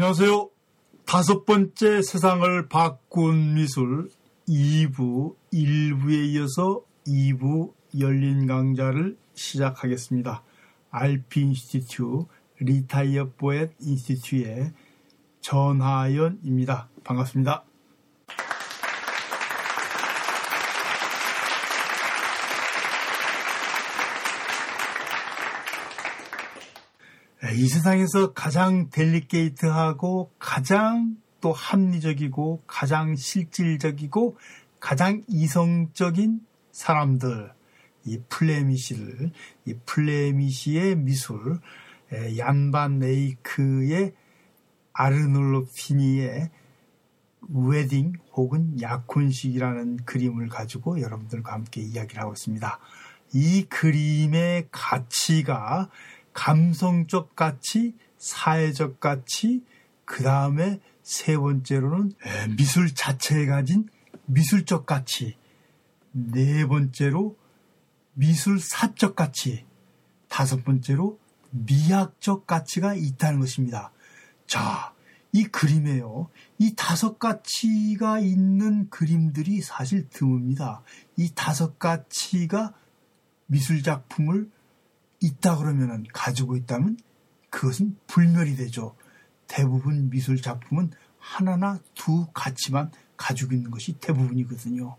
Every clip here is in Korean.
안녕하세요. 다섯 번째 세상을 바꾼 미술 2부, 1부에 이어서 2부 열린 강좌를 시작하겠습니다. RP 인스티튜 리타이어 포엣 인스티튜의 전하연입니다. 반갑습니다. 이 세상에서 가장 delicate하고 가장 또 합리적이고 가장 실질적이고 가장 이성적인 사람들 이 Flemish를 이 Flemish의 미술 얀 반 에이크의 아르놀피니의 웨딩 혹은 약혼식이라는 그림을 가지고 여러분들과 함께 이야기를 하고 있습니다. 이 그림의 가치가 감성적 가치, 사회적 가치, 그 다음에 세 번째로는 미술 자체에 가진 미술적 가치, 네 번째로 미술 사적 가치, 다섯 번째로 미학적 가치가 있다는 것입니다. 자, 이 그림에요. 이 다섯 가치가 있는 그림들이 사실 드뭅니다. 이 다섯 가치가 미술 작품을 있다 그러면은 가지고 있다면 그것은 불멸이 되죠. 대부분 미술 작품은 하나나 두 가치만 가지고 있는 것이 대부분이거든요.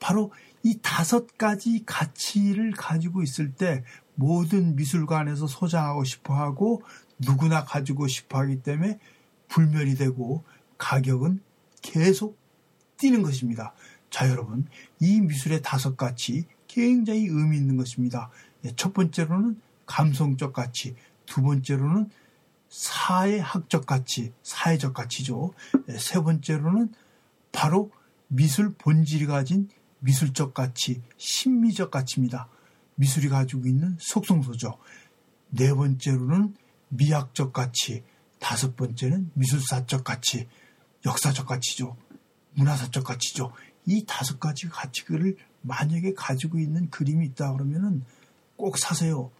바로 이 다섯 가지 가치를 가지고 있을 때 모든 미술관에서 소장하고 싶어 하고 누구나 가지고 싶어 하기 때문에 불멸이 되고 가격은 계속 뛰는 것입니다. 자, 여러분, 이 미술의 다섯 가치 굉장히 의미 있는 것입니다. 예, 첫 번째로는 감성적 가치, 두 번째로는 사회학적 가치, 사회적 가치죠. 예, 세 번째로는 바로 미술 본질이 가진 미술적 가치, 심미적 가치입니다. 미술이 가지고 있는 속성소죠. 네 번째로는 미학적 가치, 다섯 번째는 미술사적 가치, 역사적 가치죠. 문화사적 가치죠. 이 다섯 가지 가치를 만약에 가지고 있는 그림이 있다 그러면은 꼭 사세요.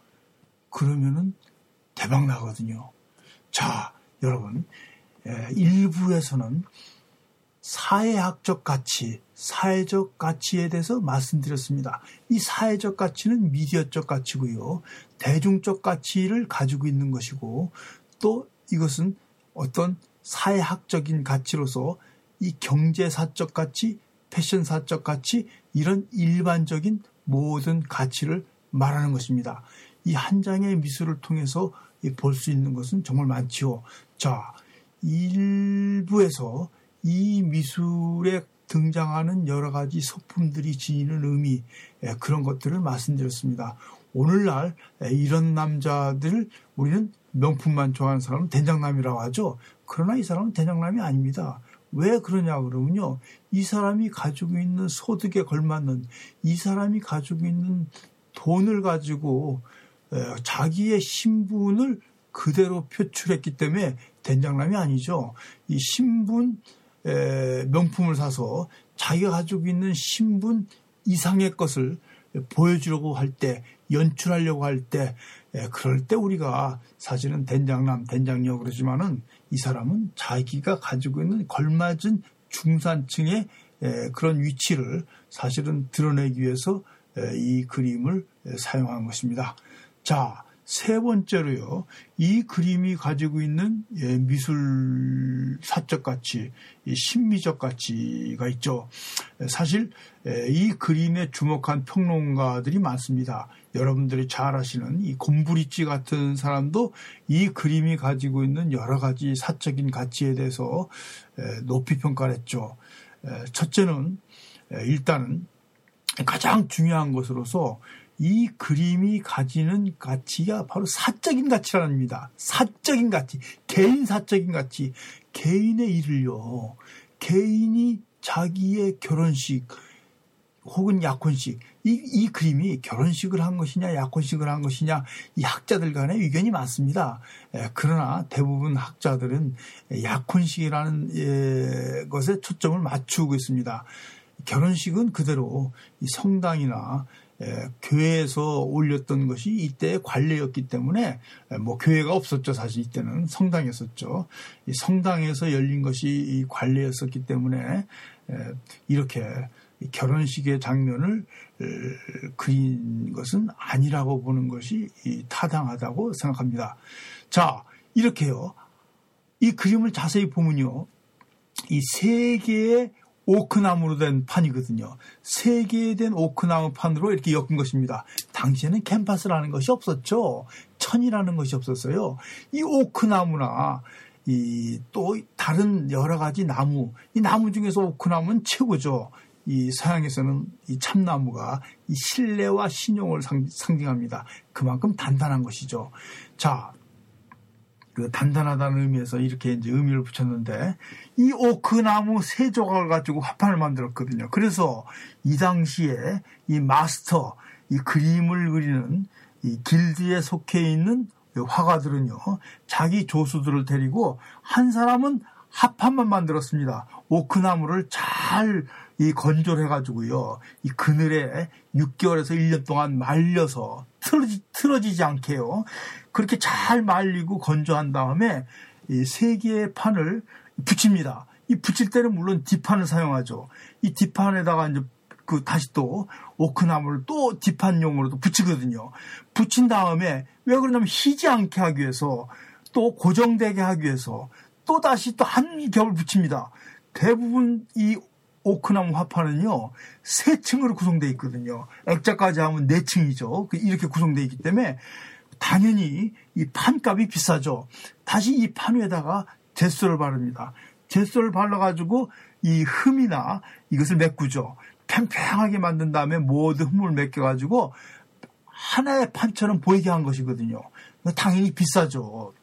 그러면은 대박 나거든요. 자, 여러분, 일부에서는 사회학적 가치, 사회적 가치에 대해서 말씀드렸습니다. 이 사회적 가치는 미디어적 가치고요. 대중적 가치를 가지고 있는 것이고 또 이것은 어떤 사회학적인 가치로서 이 경제사적 가치, 패션사적 가치 이런 일반적인 모든 가치를 말하는 것입니다. 이 한 장의 미술을 통해서 볼 수 있는 것은 정말 많지요. 자, 일부에서 이 미술에 등장하는 여러 가지 소품들이 지니는 의미 예, 그런 것들을 말씀드렸습니다. 오늘날 이런 남자들 우리는 명품만 좋아하는 사람은 된장남이라고 하죠. 그러나 이 사람은 된장남이 아닙니다. 왜 그러냐 그러면요. 이 사람이 가지고 있는 소득에 걸맞는 이 사람이 가지고 있는 돈을 가지고 자기의 신분을 그대로 표출했기 때문에 된장남이 아니죠. 이 신분 명품을 사서 자기가 가지고 있는 신분 이상의 것을 보여주려고 할 때, 연출하려고 할 때, 그럴 때 우리가 사실은 된장남, 된장녀 그러지만은 이 사람은 자기가 가지고 있는 걸맞은 중산층의 그런 위치를 사실은 드러내기 위해서 이 그림을 사용한 것입니다. 자, 세 번째로요, 이 그림이 가지고 있는 예, 미술 사적 가치, 심미적 가치가 있죠. 사실 이 그림에 주목한 평론가들이 많습니다. 여러분들이 잘 아시는 이 곰부리찌 같은 사람도 이 그림이 가지고 있는 여러 가지 사적인 가치에 대해서 높이 평가를 했죠. 첫째는 일단은 가장 중요한 것으로서 이 그림이 가지는 가치가 바로 사적인 가치랍니다. 사적인 가치, 개인 사적인 가치, 개인의 일을요, 개인이 자기의 결혼식 혹은 약혼식, 이, 이 그림이 결혼식을 한 것이냐, 약혼식을 한 것이냐, 이 학자들 간의 의견이 많습니다. 에, 그러나 대부분 학자들은 약혼식이라는 에, 것에 초점을 맞추고 있습니다. 결혼식은 그대로 이 성당이나 예, 교회에서 올렸던 것이 이때의 관례였기 때문에 예, 뭐 교회가 없었죠. 사실 이때는 성당이었었죠. 이 성당에서 열린 것이 이 관례였었기 때문에 예, 이렇게 결혼식의 장면을 그린 것은 아니라고 보는 것이 타당하다고 생각합니다. 자 이렇게요. 이 그림을 자세히 보면요. 이 세 개의 오크나무로 된 판이거든요. 세개된 오크나무 판으로 이렇게 엮은 것입니다. 당시에는 캔파스라는 것이 없었죠. 천이라는 것이 없었어요. 이 오크나무나 이 또 다른 여러 가지 나무, 이 나무 중에서 오크나무는 최고죠. 이 서양에서는 이 참나무가 이 신뢰와 신용을 상, 상징합니다. 그만큼 단단한 것이죠. 자, 그 단단하다는 의미에서 이렇게 이제 의미를 붙였는데 이 오크나무 세 조각을 가지고 화판을 만들었거든요. 그래서 이 당시에 이 마스터 이 그림을 그리는 이 길드에 속해 있는 화가들은요 자기 조수들을 데리고 한 사람은 합판만 만들었습니다. 오크나무를 잘 이 건조를 해가지고요. 이 그늘에 6개월에서 1년 동안 말려서 틀어지, 틀어지지 않게요. 그렇게 잘 말리고 건조한 다음에 이 세 개의 판을 붙입니다. 이 붙일 때는 물론 뒷판을 사용하죠. 이 뒷판에다가 이제 그 다시 또 오크나무를 또 뒷판용으로도 붙이거든요. 붙인 다음에 왜 그러냐면 희지 않게 하기 위해서 또 고정되게 하기 위해서 또 다시 또 한 겹을 붙입니다. 대부분 이 오크나무 화판은요 세 층으로 구성되어 있거든요. 액자까지 하면 네 층이죠. 그 이렇게 구성되어 있기 때문에 당연히 이 판값이 비싸죠. 다시 이 판 위에다가 제소를 바릅니다. 제소를 발라가지고 이 흠이나 이것을 메꾸죠. 팽팽하게 만든 다음에 모든 흠을 메껴가지고 하나의 판처럼 보이게 한 것이거든요. 당연히 비싸죠.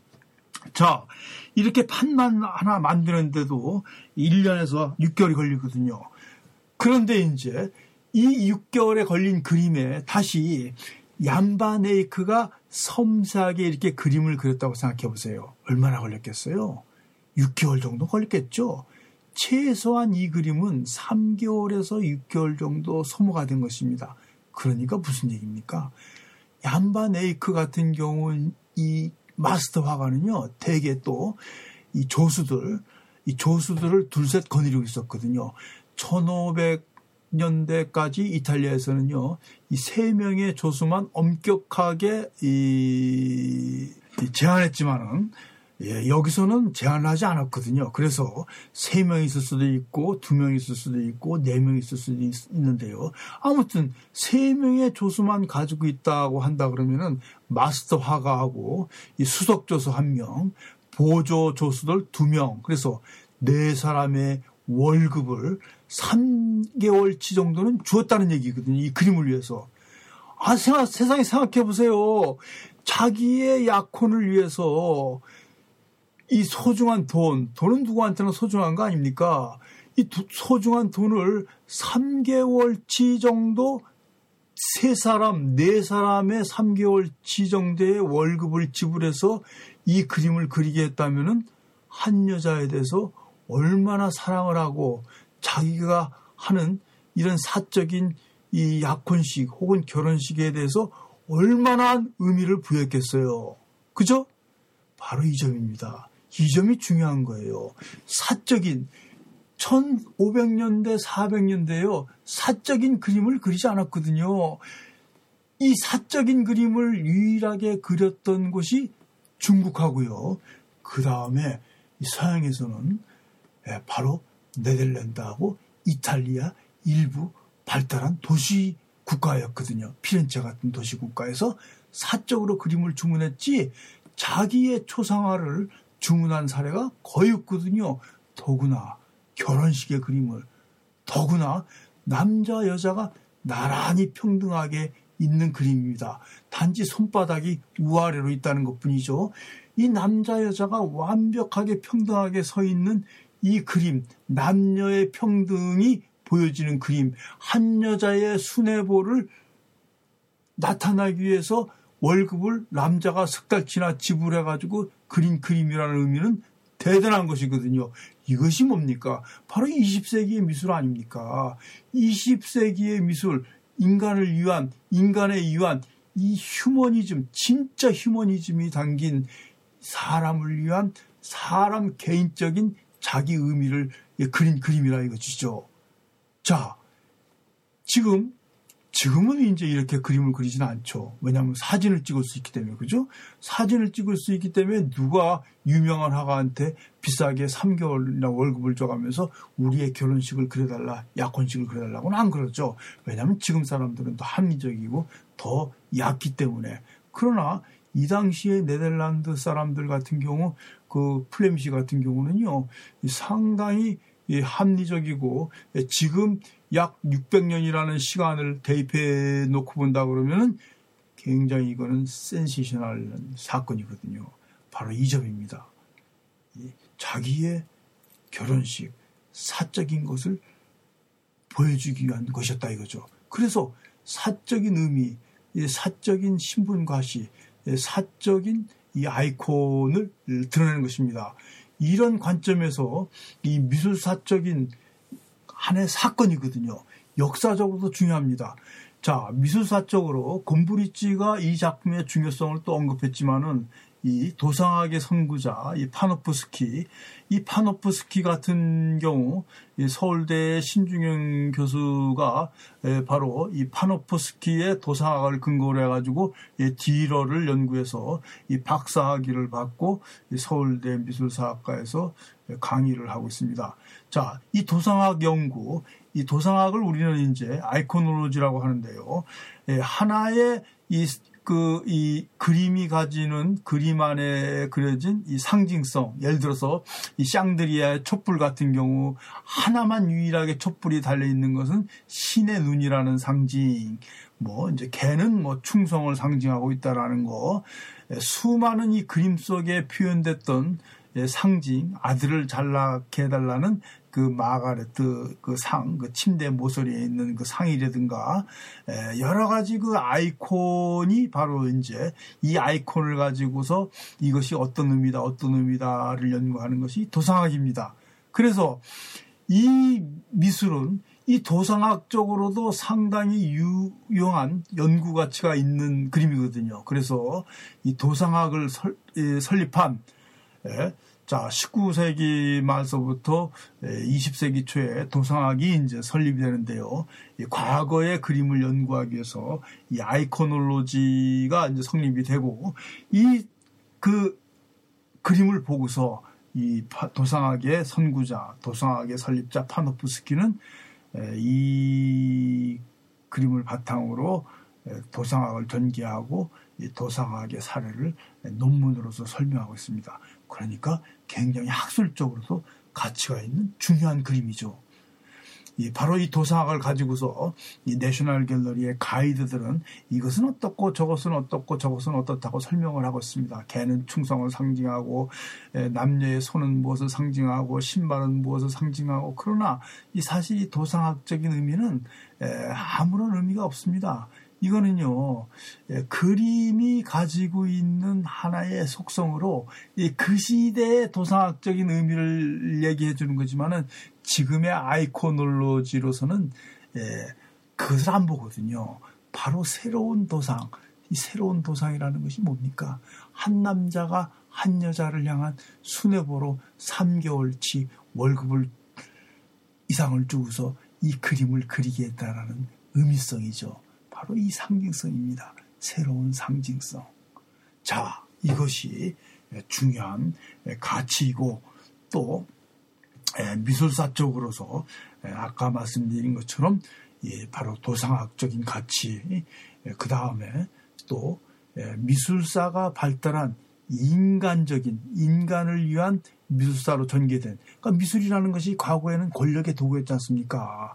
자, 이렇게 판만 하나 만드는데도 1년에서 6개월이 걸리거든요. 그런데 이제 이 6개월에 걸린 그림에 다시 얀바네이크가 섬세하게 이렇게 그림을 그렸다고 생각해 보세요. 얼마나 걸렸겠어요? 6개월 정도 걸렸겠죠? 최소한 이 그림은 3개월에서 6개월 정도 소모가 된 것입니다. 그러니까 무슨 얘기입니까? 얀바네이크 같은 경우는 이 마스터 화가는요, 대개 또 이 조수들, 이 조수들을 둘셋 거느리고 있었거든요. 1500년대까지 이탈리아에서는요, 이 세 명의 조수만 엄격하게 이, 이 제한했지만은 예, 여기서는 제한을 하지 않았거든요. 그래서 세 명 있을 수도 있고 두 명 있을 수도 있고 네 명 있을 수도 있, 는데요 아무튼 세 명의 조수만 가지고 있다고 한다 그러면은 마스터 화가하고 이 수석 조수 한 명, 보조 조수들 두 명. 그래서 네 사람의 월급을 3개월치 정도는 주었다는 얘기거든요. 이 그림을 위해서. 아, 생각, 세상에 생각해 보세요. 자기의 약혼을 위해서 이 소중한 돈, 돈은 누구한테나 소중한 거 아닙니까? 이 소중한 돈을 3개월치 정도 세 사람, 네 사람의 3개월치 정도의 월급을 지불해서 이 그림을 그리게 했다면은 한 여자에 대해서 얼마나 사랑을 하고 자기가 하는 이런 사적인 이 약혼식 혹은 결혼식에 대해서 얼마나 의미를 부여했겠어요. 그죠? 바로 이 점입니다. 이 점이 중요한 거예요. 사적인 1500년대, 400년대요. 사적인 그림을 그리지 않았거든요. 이 사적인 그림을 유일하게 그렸던 곳이 중국하고요. 그 다음에 서양에서는 예, 바로 네덜란드하고 이탈리아 일부 발달한 도시 국가였거든요. 피렌체 같은 도시 국가에서 사적으로 그림을 주문했지 자기의 초상화를 주문한 사례가 거의 없거든요. 더구나 결혼식의 그림을 더구나 남자 여자가 나란히 평등하게 있는 그림입니다. 단지 손바닥이 우아래로 있다는 것 뿐이죠. 이 남자 여자가 완벽하게 평등하게 서 있는 이 그림, 남녀의 평등이 보여지는 그림, 한 여자의 순애보를 나타나기 위해서 월급을 남자가 석 달치나 지불해가지고 그린 그림이라는 의미는 대단한 것이거든요. 이것이 뭡니까? 바로 20세기의 미술 아닙니까? 20세기의 미술, 인간을 위한 인간에 위한 이 휴머니즘 진짜 휴머니즘이 담긴 사람을 위한 사람 개인적인 자기 의미를 그린 그림이라 이거지죠. 자, 지금 지금은 이제 이렇게 그림을 그리지는 않죠. 왜냐하면 사진을 찍을 수 있기 때문에 그죠? 사진을 찍을 수 있기 때문에 누가 유명한 화가한테 비싸게 3개월이나 월급을 줘가면서 우리의 결혼식을 그려달라, 약혼식을 그려달라고는 안 그러죠. 왜냐하면 지금 사람들은 더 합리적이고 더 얕기 때문에. 그러나 이 당시에 네덜란드 사람들 같은 경우 그 플레미시 같은 경우는요 상당히 합리적이고 지금 약 600년이라는 시간을 대입해 놓고 본다 그러면은 굉장히 이거는 센시셔널한 사건이거든요. 바로 이 점입니다. 자기의 결혼식, 사적인 것을 보여주기 위한 것이었다 이거죠. 그래서 사적인 의미, 사적인 신분 과시, 사적인 이 아이콘을 드러내는 것입니다. 이런 관점에서 이 미술사적인 하나의 사건이거든요. 역사적으로도 중요합니다. 자, 미술사적으로 곰브리찌가 이 작품의 중요성을 또 언급했지만은 이 도상학의 선구자 이 파노프스키 이 파노프스키 같은 경우 이 서울대 신중영 교수가 바로 이 파노프스키의 도상학을 근거로 해가지고 디러를 연구해서 이 박사학위를 받고 서울대 미술사학과에서 강의를 하고 있습니다. 자, 이 도상학 연구, 이 도상학을 우리는 이제 아이코놀로지라고 하는데요. 하나의 이 그, 이 그림이 가지는 그림 안에 그려진 이 상징성. 예를 들어서 이 샹드리아의 촛불 같은 경우 하나만 유일하게 촛불이 달려있는 것은 신의 눈이라는 상징. 뭐, 이제 개는 뭐 충성을 상징하고 있다라는 거. 수많은 이 그림 속에 표현됐던 상징, 아들을 잘나게 해달라는 그 마가레트 그 상, 그 침대 모서리에 있는 그 상이라든가 여러 가지 그 아이콘이 바로 이제 이 아이콘을 가지고서 이것이 어떤 의미다, 어떤 의미다를 연구하는 것이 도상학입니다. 그래서 이 미술은 이 도상학적으로도 상당히 유용한 연구 가치가 있는 그림이거든요. 그래서 이 도상학을 설, 설립한 자, 19세기 말서부터 20세기 초에 도상학이 이제 설립이 되는데요. 과거의 그림을 연구하기 위해서 이 아이코놀로지가 이제 성립이 되고 이 그 그림을 보고서 이 도상학의 선구자, 도상학의 설립자 파노프스키는 이 그림을 바탕으로 도상학을 전개하고 도상학의 사례를 논문으로서 설명하고 있습니다. 그러니까 굉장히 학술적으로도 가치가 있는 중요한 그림이죠. 바로 이 도상학을 가지고서 이 내셔널 갤러리의 가이드들은 이것은 어떻고 저것은 어떻고 저것은 어떻다고 설명을 하고 있습니다. 개는 충성을 상징하고 남녀의 손은 무엇을 상징하고 신발은 무엇을 상징하고 그러나 이 사실 이 도상학적인 의미는 아무런 의미가 없습니다. 이거는요, 예, 그림이 가지고 있는 하나의 속성으로 그 시대의 도상학적인 의미를 얘기해 주는 거지만은 지금의 아이코놀로지로서는 예, 그것을 안 보거든요. 바로 새로운 도상, 이 새로운 도상이라는 것이 뭡니까? 한 남자가 한 여자를 향한 수뇌보로 3개월치 월급을 이상을 주고서 이 그림을 그리게 했다라는 의미성이죠. 바로 이 상징성입니다. 새로운 상징성. 자, 이것이 중요한 가치이고 또 미술사 쪽으로서 아까 말씀드린 것처럼 바로 도상학적인 가치, 그 다음에 또 미술사가 발달한 인간적인 인간을 위한 미술사로 전개된 그러니까 미술이라는 것이 과거에는 권력의 도구였지 않습니까?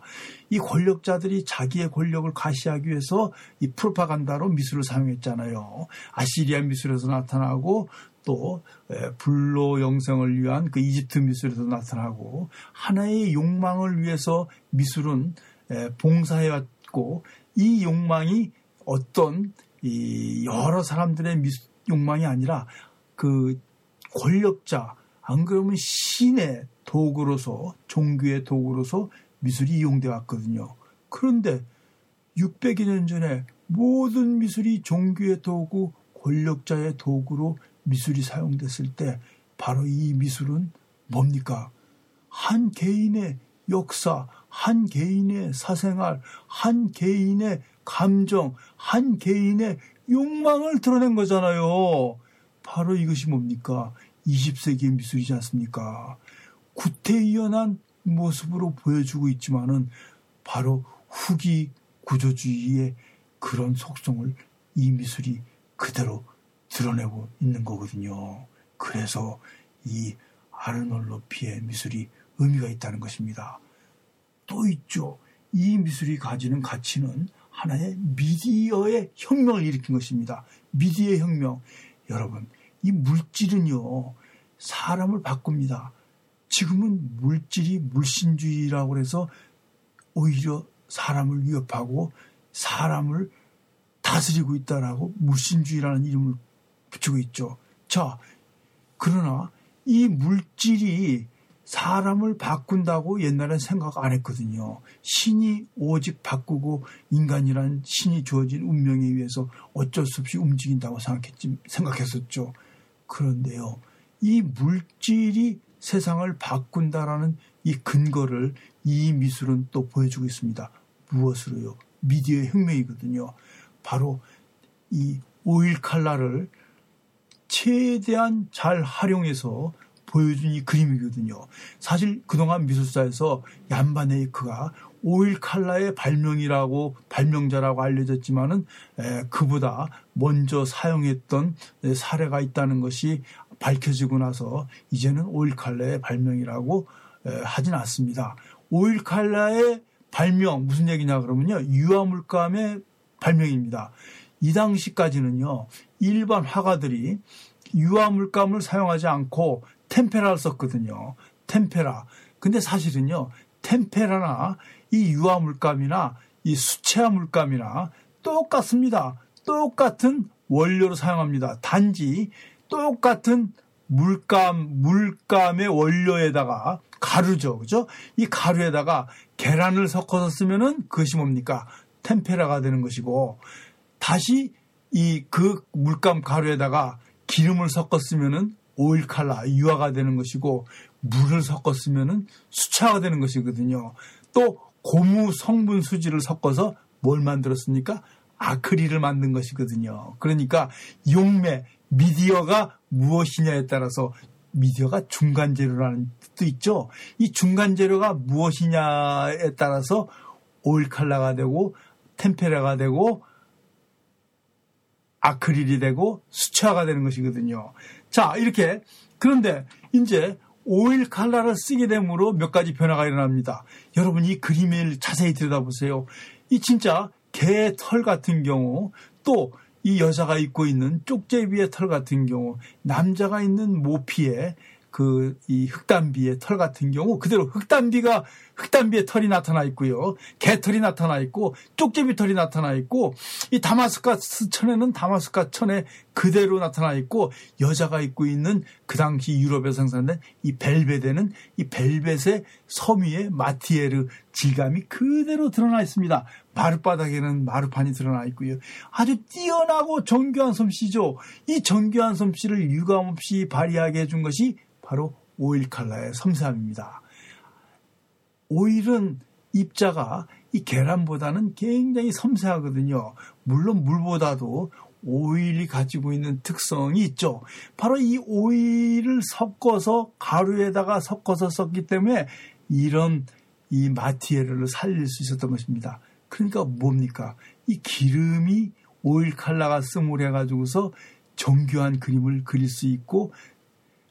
이 권력자들이 자기의 권력을 가시하기 위해서 이 프로파간다로 미술을 사용했잖아요. 아시리아 미술에서 나타나고 또 불로 영성을 위한 그 이집트 미술에서 나타나고 하나의 욕망을 위해서 미술은 봉사해왔고 이 욕망이 어떤 이 여러 사람들의 미술 욕망이 아니라 그 권력자 안 그러면 신의 도구로서 종교의 도구로서 미술이 이용돼 왔거든요. 그런데 600여 년 전에 모든 미술이 종교의 도구, 권력자의 도구로 미술이 사용됐을 때 바로 이 미술은 뭡니까? 한 개인의 역사, 한 개인의 사생활, 한 개인의 감정, 한 개인의 욕망을 드러낸 거잖아요. 바로 이것이 뭡니까? 20세기의 미술이지 않습니까? 구태의연한 모습으로 보여주고 있지만은 바로 후기 구조주의의 그런 속성을 이 미술이 그대로 드러내고 있는 거거든요. 그래서 이 아르놀로피의 미술이 의미가 있다는 것입니다. 또 있죠. 이 미술이 가지는 가치는 하나의 미디어의 혁명을 일으킨 것입니다. 미디어의 혁명. 여러분, 이 물질은요, 사람을 바꿉니다. 지금은 물질이 물신주의라고 해서 오히려 사람을 위협하고 사람을 다스리고 있다라고 물신주의라는 이름을 붙이고 있죠. 자, 그러나 이 물질이 사람을 바꾼다고 옛날엔 생각 안 했거든요. 신이 오직 바꾸고 인간이란 신이 주어진 운명에 의해서 어쩔 수 없이 움직인다고 생각했지, 생각했었죠. 그런데요, 이 물질이 세상을 바꾼다라는 이 근거를 이 미술은 또 보여주고 있습니다. 무엇으로요? 미디어의 혁명이거든요. 바로 이 오일 칼라를 최대한 잘 활용해서 보여준 이 그림이거든요. 사실 그동안 미술사에서 얀바네이크가 오일 칼라의 발명이라고 발명자라고 알려졌지만은 에, 그보다 먼저 사용했던 사례가 있다는 것이 밝혀지고 나서 이제는 오일 칼라의 발명이라고 에, 하진 않습니다. 오일 칼라의 발명 무슨 얘기냐 그러면요 유화물감의 발명입니다. 이 당시까지는요 일반 화가들이 유화물감을 사용하지 않고 템페라를 썼거든요. 템페라. 근데 사실은요 템페라나 이 유화 물감이나 이 수채화 물감이나 똑같습니다. 똑같은 원료로 사용합니다. 단지 똑같은 물감, 물감의 원료에다가 가루죠. 그죠? 이 가루에다가 계란을 섞어서 쓰면은 그것이 뭡니까? 템페라가 되는 것이고 다시 이 그 물감 가루에다가 기름을 섞어 쓰면은 오일 칼라 유화가 되는 것이고 물을 섞어 쓰면은 수차가 되는 것이거든요. 또 고무 성분 수지를 섞어서 뭘 만들었습니까? 아크릴을 만든 것이거든요. 그러니까 용매 미디어가 무엇이냐에 따라서 미디어가 중간 재료라는 뜻도 있죠. 이 중간 재료가 무엇이냐에 따라서 오일 칼라가 되고 템페라가 되고 아크릴이 되고 수채화가 되는 것이거든요. 자, 이렇게 그런데 이제 오일 칼라를 쓰게 되므로 몇 가지 변화가 일어납니다. 여러분 이 그림을 자세히 들여다보세요. 이 진짜 개 털 같은 경우 또 이 여자가 입고 있는 쪽제비의 털 같은 경우 남자가 있는 모피에 그 이 흑단비의 털 같은 경우 그대로 흑단비가 흑단비의 털이 나타나 있고요. 개털이 나타나 있고 쪽제비 털이 나타나 있고 이 다마스카스 천에는 다마스카 천에 그대로 나타나 있고 여자가 입고 있는 그 당시 유럽에 생산된 이 벨벳에는 이 벨벳의 섬유의 마티에르 질감이 그대로 드러나 있습니다. 마룻바닥에는 마루판이 드러나 있고요. 아주 뛰어나고 정교한 솜씨죠. 이 정교한 솜씨를 유감없이 발휘하게 해준 것이 바로 오일 칼라의 섬세함입니다. 오일은 입자가 이 계란보다는 굉장히 섬세하거든요. 물론 물보다도 오일이 가지고 있는 특성이 있죠. 바로 이 오일을 섞어서 가루에다가 섞어서 썼기 때문에 이런 이 마티에르를 살릴 수 있었던 것입니다. 그러니까 뭡니까? 이 기름이 오일 칼라가 쓰물 해 가지고서 정교한 그림을 그릴 수 있고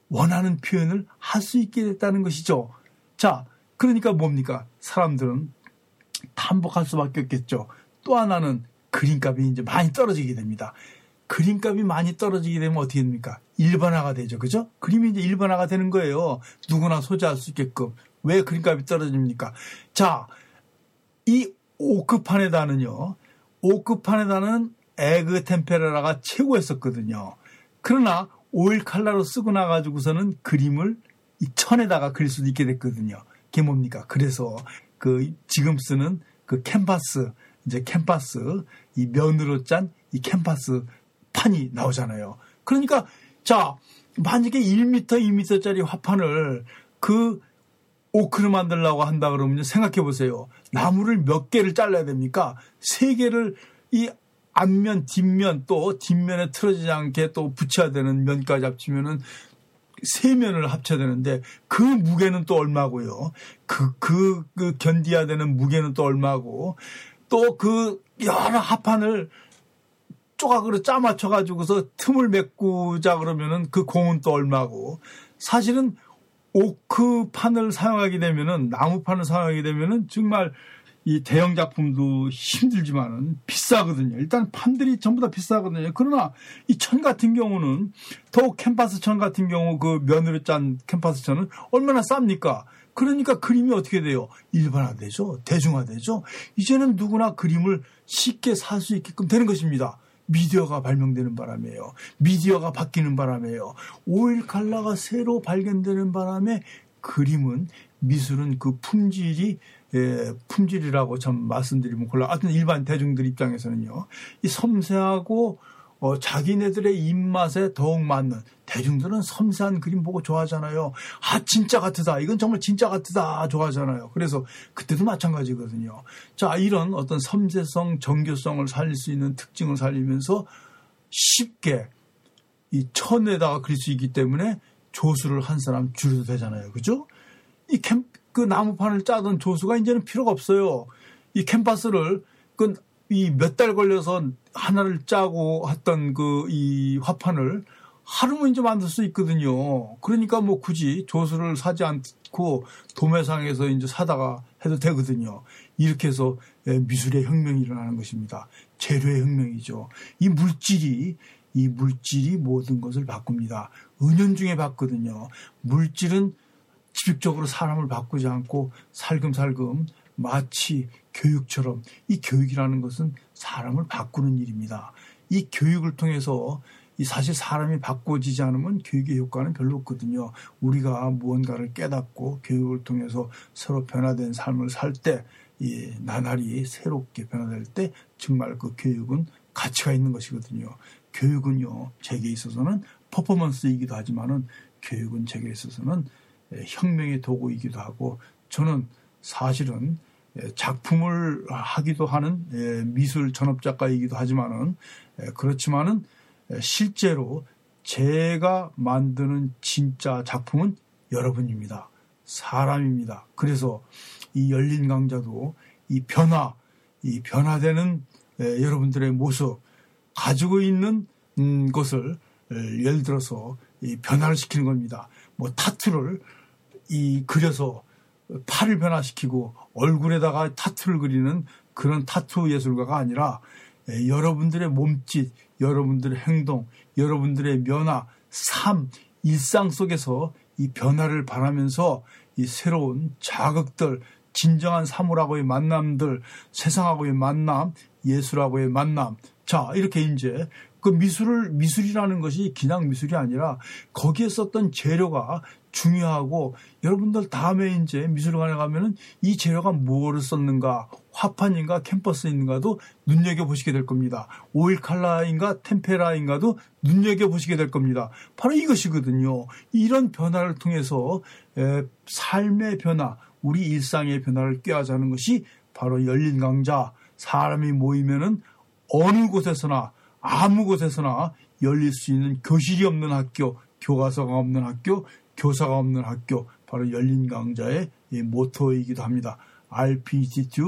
원하는 표현을 할 수 있게 됐다는 것이죠. 자, 그러니까 뭡니까? 사람들은 탐복할 수밖에 없겠죠. 또 하나는 그림값이 이제 많이 떨어지게 됩니다. 그림값이 많이 떨어지게 되면 어떻게 됩니까? 일반화가 되죠. 그죠? 그림이 이제 일반화가 되는 거예요. 누구나 소지할 수 있게끔. 왜 그림값이 떨어집니까? 자, 이 5급판에다는요. 5급판에다는 에그 템페라가 최고였었거든요. 그러나 오일 칼라로 쓰고 나가지고서는 그림을 이 천에다가 그릴 수도 있게 됐거든요. 그게 뭡니까? 그래서 그 지금 쓰는 그 캔버스 이제 캠퍼스 이 면으로 짠이 캠퍼스 판이 나오잖아요. 그러니까 자 만약에 1m, 2m짜리 화판을 그 오크를 만들려고 한다 그러면 생각해 보세요. 나무를 몇 개를 잘라야 됩니까? 세 개를 이 앞면, 뒷면 또 뒷면에 틀어지지 않게 또 붙여야 되는 면까지 합치면은 세 면을 합쳐야 되는데 그 무게는 또 얼마고요. 그, 그, 그 견디야 되는 무게는 또 얼마고 또 그 여러 합판을 조각으로 짜 맞춰가지고서 틈을 메꾸자 그러면은 그 공은 또 얼마고 사실은 오크판을 사용하게 되면은 나무판을 사용하게 되면은 정말 이 대형 작품도 힘들지만은 비싸거든요. 일단 판들이 전부 다 비싸거든요. 그러나 이 천 같은 경우는 더욱 캠퍼스 천 같은 경우 그 면으로 짠 캠퍼스 천은 얼마나 쌉니까? 그러니까 그림이 어떻게 돼요? 일반화되죠. 대중화되죠. 이제는 누구나 그림을 쉽게 살 수 있게끔 되는 것입니다. 미디어가 발명되는 바람에요. 미디어가 바뀌는 바람에요. 오일 칼라가 새로 발견되는 바람에 그림은 미술은 그 품질이 예, 품질이라고 참 말씀드리면 곤란. 하여튼 일반 대중들 입장에서는요. 이 섬세하고 어, 자기네들의 입맛에 더욱 맞는 대중들은 섬세한 그림 보고 좋아하잖아요. 아 진짜 같으다. 이건 정말 진짜 같으다. 좋아하잖아요. 그래서 그때도 마찬가지거든요. 자 이런 어떤 섬세성, 정교성을 살릴 수 있는 특징을 살리면서 쉽게 이 천에다가 그릴 수 있기 때문에 조수를 한 사람 줄여도 되잖아요. 그죠? 이 캠, 그 나무판을 짜던 조수가 이제는 필요가 없어요. 이 캠퍼스를 그 이 몇 달 걸려서 하나를 짜고 했던 그 이 화판을 하루면 이제 만들 수 있거든요. 그러니까 뭐 굳이 조수를 사지 않고 도매상에서 이제 사다가 해도 되거든요. 이렇게 해서 예, 미술의 혁명이 일어나는 것입니다. 재료의 혁명이죠. 이 물질이 이 물질이 모든 것을 바꿉니다. 은연중에 바거든요. 물질은 지식적으로 사람을 바꾸지 않고 살금살금 마치 교육처럼 이 교육이라는 것은 사람을 바꾸는 일입니다. 이 교육을 통해서 이 사실 사람이 바꿔지지 않으면 교육의 효과는 별로 없거든요. 우리가 무언가를 깨닫고 교육을 통해서 서로 변화된 삶을 살 때, 이 나날이 새롭게 변화될 때 정말 그 교육은 가치가 있는 것이거든요. 교육은요, 제게 있어서는 퍼포먼스이기도 하지만은 교육은 제게 있어서는 혁명의 도구이기도 하고 저는 사실은 작품을 하기도 하는 미술 전업 작가이기도 하지만은 그렇지만은 실제로 제가 만드는 진짜 작품은 여러분입니다. 사람입니다. 그래서 이 열린 강좌도 이 변화, 이 변화되는 여러분들의 모습, 가지고 있는 음, 것을 예를 들어서 변화를 시키는 겁니다. 뭐 타투를 이 그려서 팔을 변화시키고 얼굴에다가 타투를 그리는 그런 타투 예술가가 아니라 예, 여러분들의 몸짓, 여러분들의 행동, 여러분들의 면화, 삶, 일상 속에서 이 변화를 바라면서 이 새로운 자극들, 진정한 사물하고의 만남들, 세상하고의 만남, 예술하고의 만남. 자, 이렇게 이제 그 미술을 미술이라는 것이 그냥 미술이 아니라 거기에 썼던 재료가 중요하고 여러분들 다음에 이제 미술관에 가면은 이 재료가 뭐를 썼는가 화판인가 캠퍼스인가도 눈여겨 보시게 될 겁니다. 오일 칼라인가 템페라인가도 눈여겨 보시게 될 겁니다. 바로 이것이거든요. 이런 변화를 통해서 삶의 변화, 우리 일상의 변화를 꾀하자는 것이 바로 열린 강좌. 사람이 모이면은 어느 곳에서나 아무 곳에서나 열릴 수 있는 교실이 없는 학교, 교과서가 없는 학교, 교사가 없는 학교, 바로 열린 강자의 모토이기도 합니다. RPGT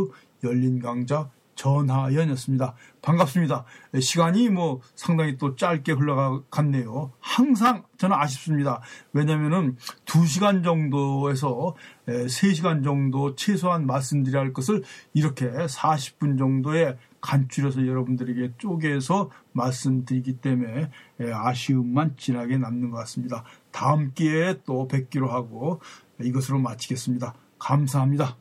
열린 강자 전하연이었습니다. 반갑습니다. 시간이 뭐 상당히 또 짧게 흘러갔네요. 항상 저는 아쉽습니다. 왜냐면은 2시간 정도에서 3시간 정도 최소한 말씀드려야 할 것을 이렇게 40분 정도의 간줄여서 여러분들에게 쪼개서 말씀드리기 때문에 아쉬움만 진하게 남는 것 같습니다. 다음 기회에 또 뵙기로 하고 이것으로 마치겠습니다. 감사합니다.